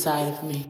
inside of me.